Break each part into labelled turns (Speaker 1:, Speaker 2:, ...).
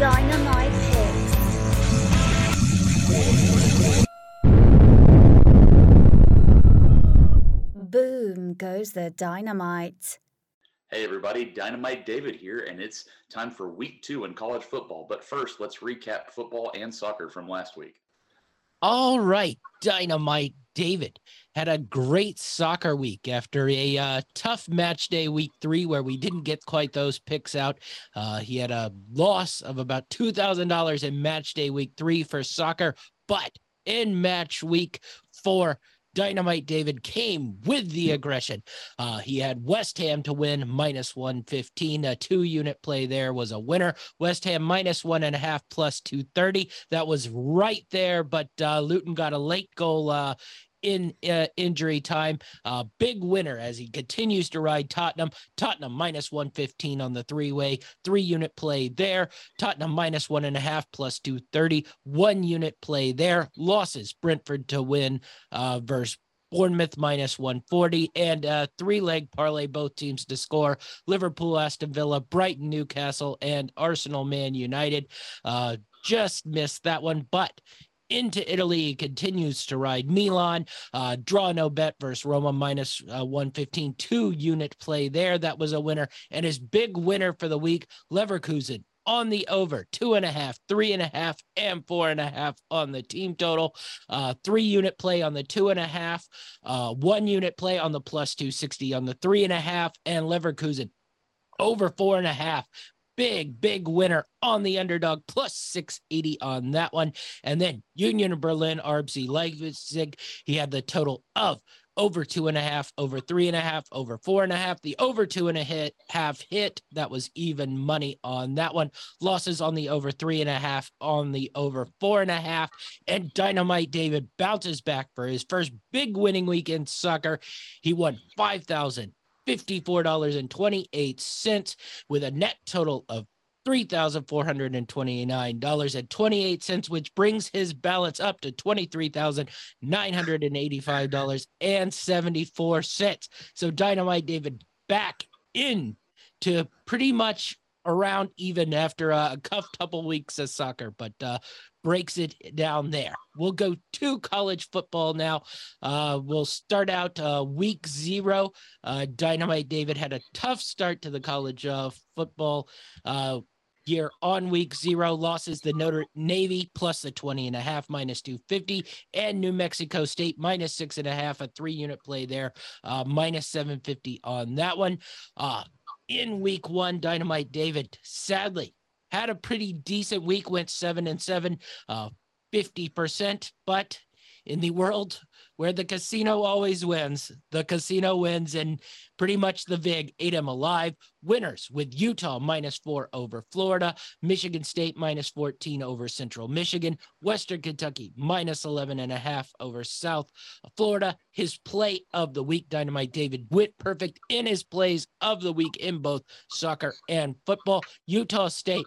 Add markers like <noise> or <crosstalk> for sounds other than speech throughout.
Speaker 1: Dynamite. Boom goes the dynamite.
Speaker 2: Hey everybody, Dynamite David here, and it's time for week two in college football. But first, let's recap football and soccer from last week.
Speaker 3: All right, Dynamite David had a great soccer week after a uh, tough match day week three where we didn't get quite those picks out. Uh, he had a loss of about $2,000 in match day week three for soccer, but in match week four, Dynamite David came with the aggression. Uh, he had West Ham to win minus 115. A two unit play there was a winner. West Ham minus one and a half plus 230. That was right there, but uh, Luton got a late goal uh, in uh, injury time. Uh, big winner as he continues to ride Tottenham. Tottenham minus 115 on the three way, three unit play there. Tottenham minus one and a half plus 230, one unit play there. Losses Brentford to win uh, versus. Bournemouth minus 140 and uh, three leg parlay, both teams to score. Liverpool, Aston Villa, Brighton, Newcastle, and Arsenal, Man United. Uh, just missed that one, but into Italy. He continues to ride Milan. Uh, draw no bet versus Roma minus, uh, 115, two unit play there. That was a winner. And his big winner for the week, Leverkusen on the over two and a half, three and a half, and four and a half on the team total. Uh, three unit play on the two and a half, uh, one unit play on the plus 260 on the three and a half, and Leverkusen over four and a half big, big winner on the underdog, plus 680 on that one. And then Union Berlin, RB Leipzig, he had the total of over two and a half, over three and a half, over four and a half. The over two and a hit half hit. That was even money on that one. Losses on the over three and a half, on the over four and a half. And Dynamite David bounces back for his first big winning week in soccer. He won 5,000 $54.28 with a net total of $3,429.28, which brings his balance up to $23,985.74. So Dynamite David back in to pretty much around even after a cuff couple weeks of soccer, but uh, breaks it down there. We'll go to college football now. Uh, we'll start out uh, week zero. Uh, Dynamite David had a tough start to the college uh, football uh, year on week zero. Losses the Notre Navy plus the 20 and a half minus 250 and New Mexico State minus six and a half, a three unit play there, uh, minus 750 on that one. Uh, in week one, Dynamite David sadly had a pretty decent week, went seven and seven, uh, 50%. But in the world where the casino always wins, the casino wins, and pretty much the VIG ate him alive. Winners with Utah minus four over Florida, Michigan State minus 14 over Central Michigan, Western Kentucky minus 11 and a half over South Florida. His play of the week, Dynamite David Witt, perfect in his plays of the week in both soccer and football. Utah State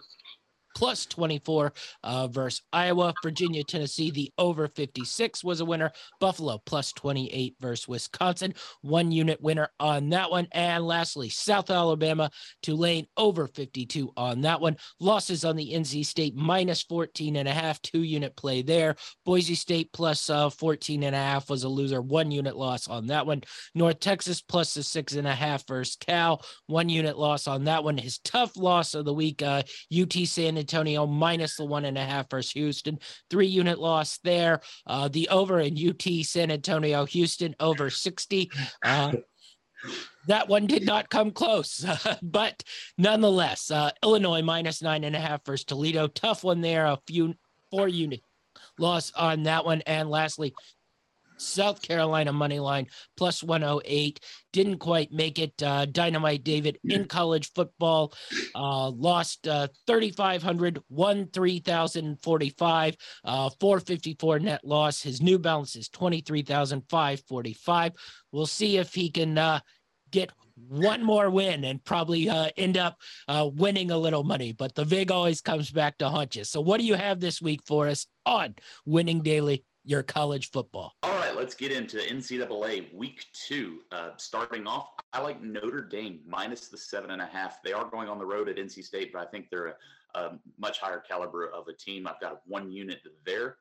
Speaker 3: plus 24 uh, versus Iowa. Virginia, Tennessee, the over 56 was a winner. Buffalo plus 28 versus Wisconsin, one unit winner on that one. And lastly, South Alabama, Tulane over 52 on that one. Losses on the NC State minus 14 and a half, two unit play there. Boise State plus, uh, 14 and a half was a loser, one unit loss on that one. North Texas plus the six and a half versus Cal, one unit loss on that one. His tough loss of the week, uh, UT San Antonio minus the one and a half versus Houston, three unit loss there. Uh, the over in UT San Antonio, Houston over 60. Uh, that one did not come close, <laughs> but nonetheless, uh, Illinois minus nine and a half versus Toledo. Tough one there, a few four unit loss on that one. And lastly, South Carolina money line plus 108 didn't quite make it. Uh, Dynamite David in college football uh, lost uh, 3,500, won 3,045, uh, 454 net loss. His new balance is 23,545. We'll see if he can uh, get one more win and probably uh, end up uh, winning a little money. But the VIG always comes back to haunt you. So, what do you have this week for us on Winning Daily your college football.
Speaker 2: Let's get into NCAA week two. Uh, starting off, I like Notre Dame minus the seven and a half. They are going on the road at NC State, but I think they're a, a much higher caliber of a team. I've got one unit there.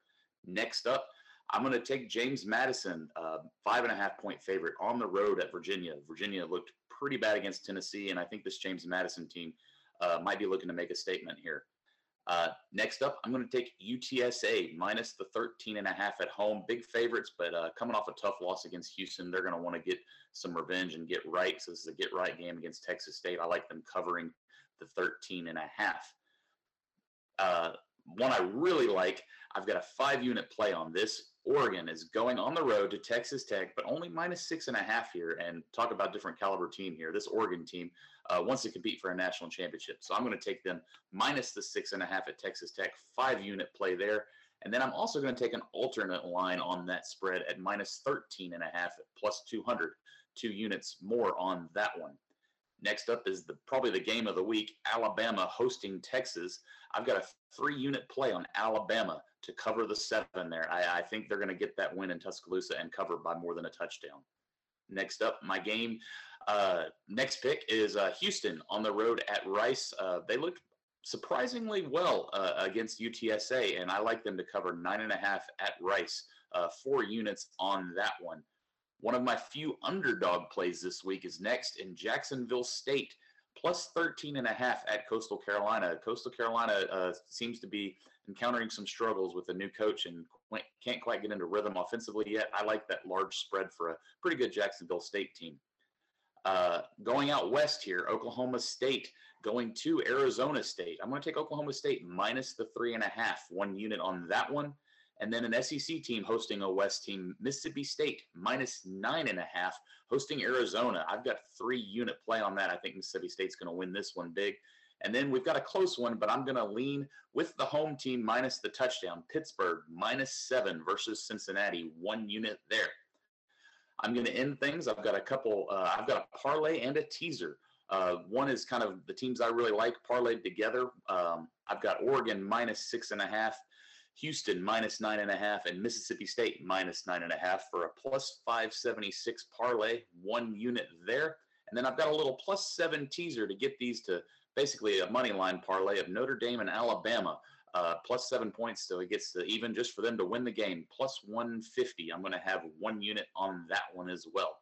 Speaker 2: Next up, I'm going to take James Madison, uh, five and a half point favorite on the road at Virginia. Virginia looked pretty bad against Tennessee, and I think this James Madison team uh, might be looking to make a statement here. Uh, next up, I'm going to take UTSA minus the 13 and a half at home. Big favorites, but uh, coming off a tough loss against Houston, they're going to want to get some revenge and get right. So this is a get right game against Texas State. I like them covering the 13 and a half. Uh, one I really like, I've got a five unit play on this. Oregon is going on the road to Texas Tech, but only minus six and a half here. And talk about different caliber team here. This Oregon team uh, wants to compete for a national championship. So I'm going to take them minus the six and a half at Texas Tech, five unit play there. And then I'm also going to take an alternate line on that spread at minus 13 and a half at plus 200, two units more on that one. Next up is the probably the game of the week, Alabama hosting Texas. I've got a three unit play on Alabama to cover the seven there. I, I think they're going to get that win in Tuscaloosa and cover by more than a touchdown. Next up, my game. Uh, next pick is uh, Houston on the road at Rice. Uh, they looked surprisingly well uh, against UTSA, and I like them to cover nine and a half at Rice. Uh, four units on that one. One of my few underdog plays this week is next in Jacksonville State, plus 13 and a half at Coastal Carolina. Coastal Carolina uh, seems to be encountering some struggles with a new coach and can't quite get into rhythm offensively yet. I like that large spread for a pretty good Jacksonville State team. Uh, going out west here, Oklahoma State going to Arizona State. I'm going to take Oklahoma State minus the three and a half, one unit on that one. And then an SEC team hosting a West team, Mississippi State minus nine and a half, hosting Arizona. I've got three unit play on that. I think Mississippi State's going to win this one big. And then we've got a close one, but I'm going to lean with the home team minus the touchdown. Pittsburgh minus seven versus Cincinnati, one unit there. I'm going to end things. I've got a couple, uh, I've got a parlay and a teaser. Uh, one is kind of the teams I really like parlayed together. Um, I've got Oregon minus six and a half, Houston minus nine and a half, and Mississippi State minus nine and a half for a plus 576 parlay, one unit there. And then I've got a little plus seven teaser to get these to basically a money line parlay of Notre Dame and Alabama. Uh, plus seven points, so it gets to even just for them to win the game. Plus 150. I'm going to have one unit on that one as well.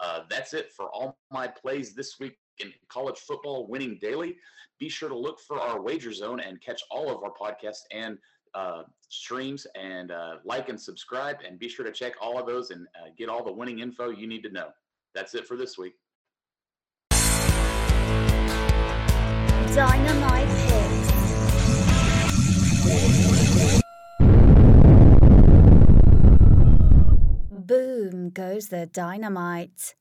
Speaker 2: Uh, that's it for all my plays this week in college football winning daily. Be sure to look for our wager zone and catch all of our podcasts and uh, streams and uh, like and subscribe. And be sure to check all of those and uh, get all the winning info you need to know. That's it for this week.
Speaker 1: Dynamite Picks. Boom goes the dynamite.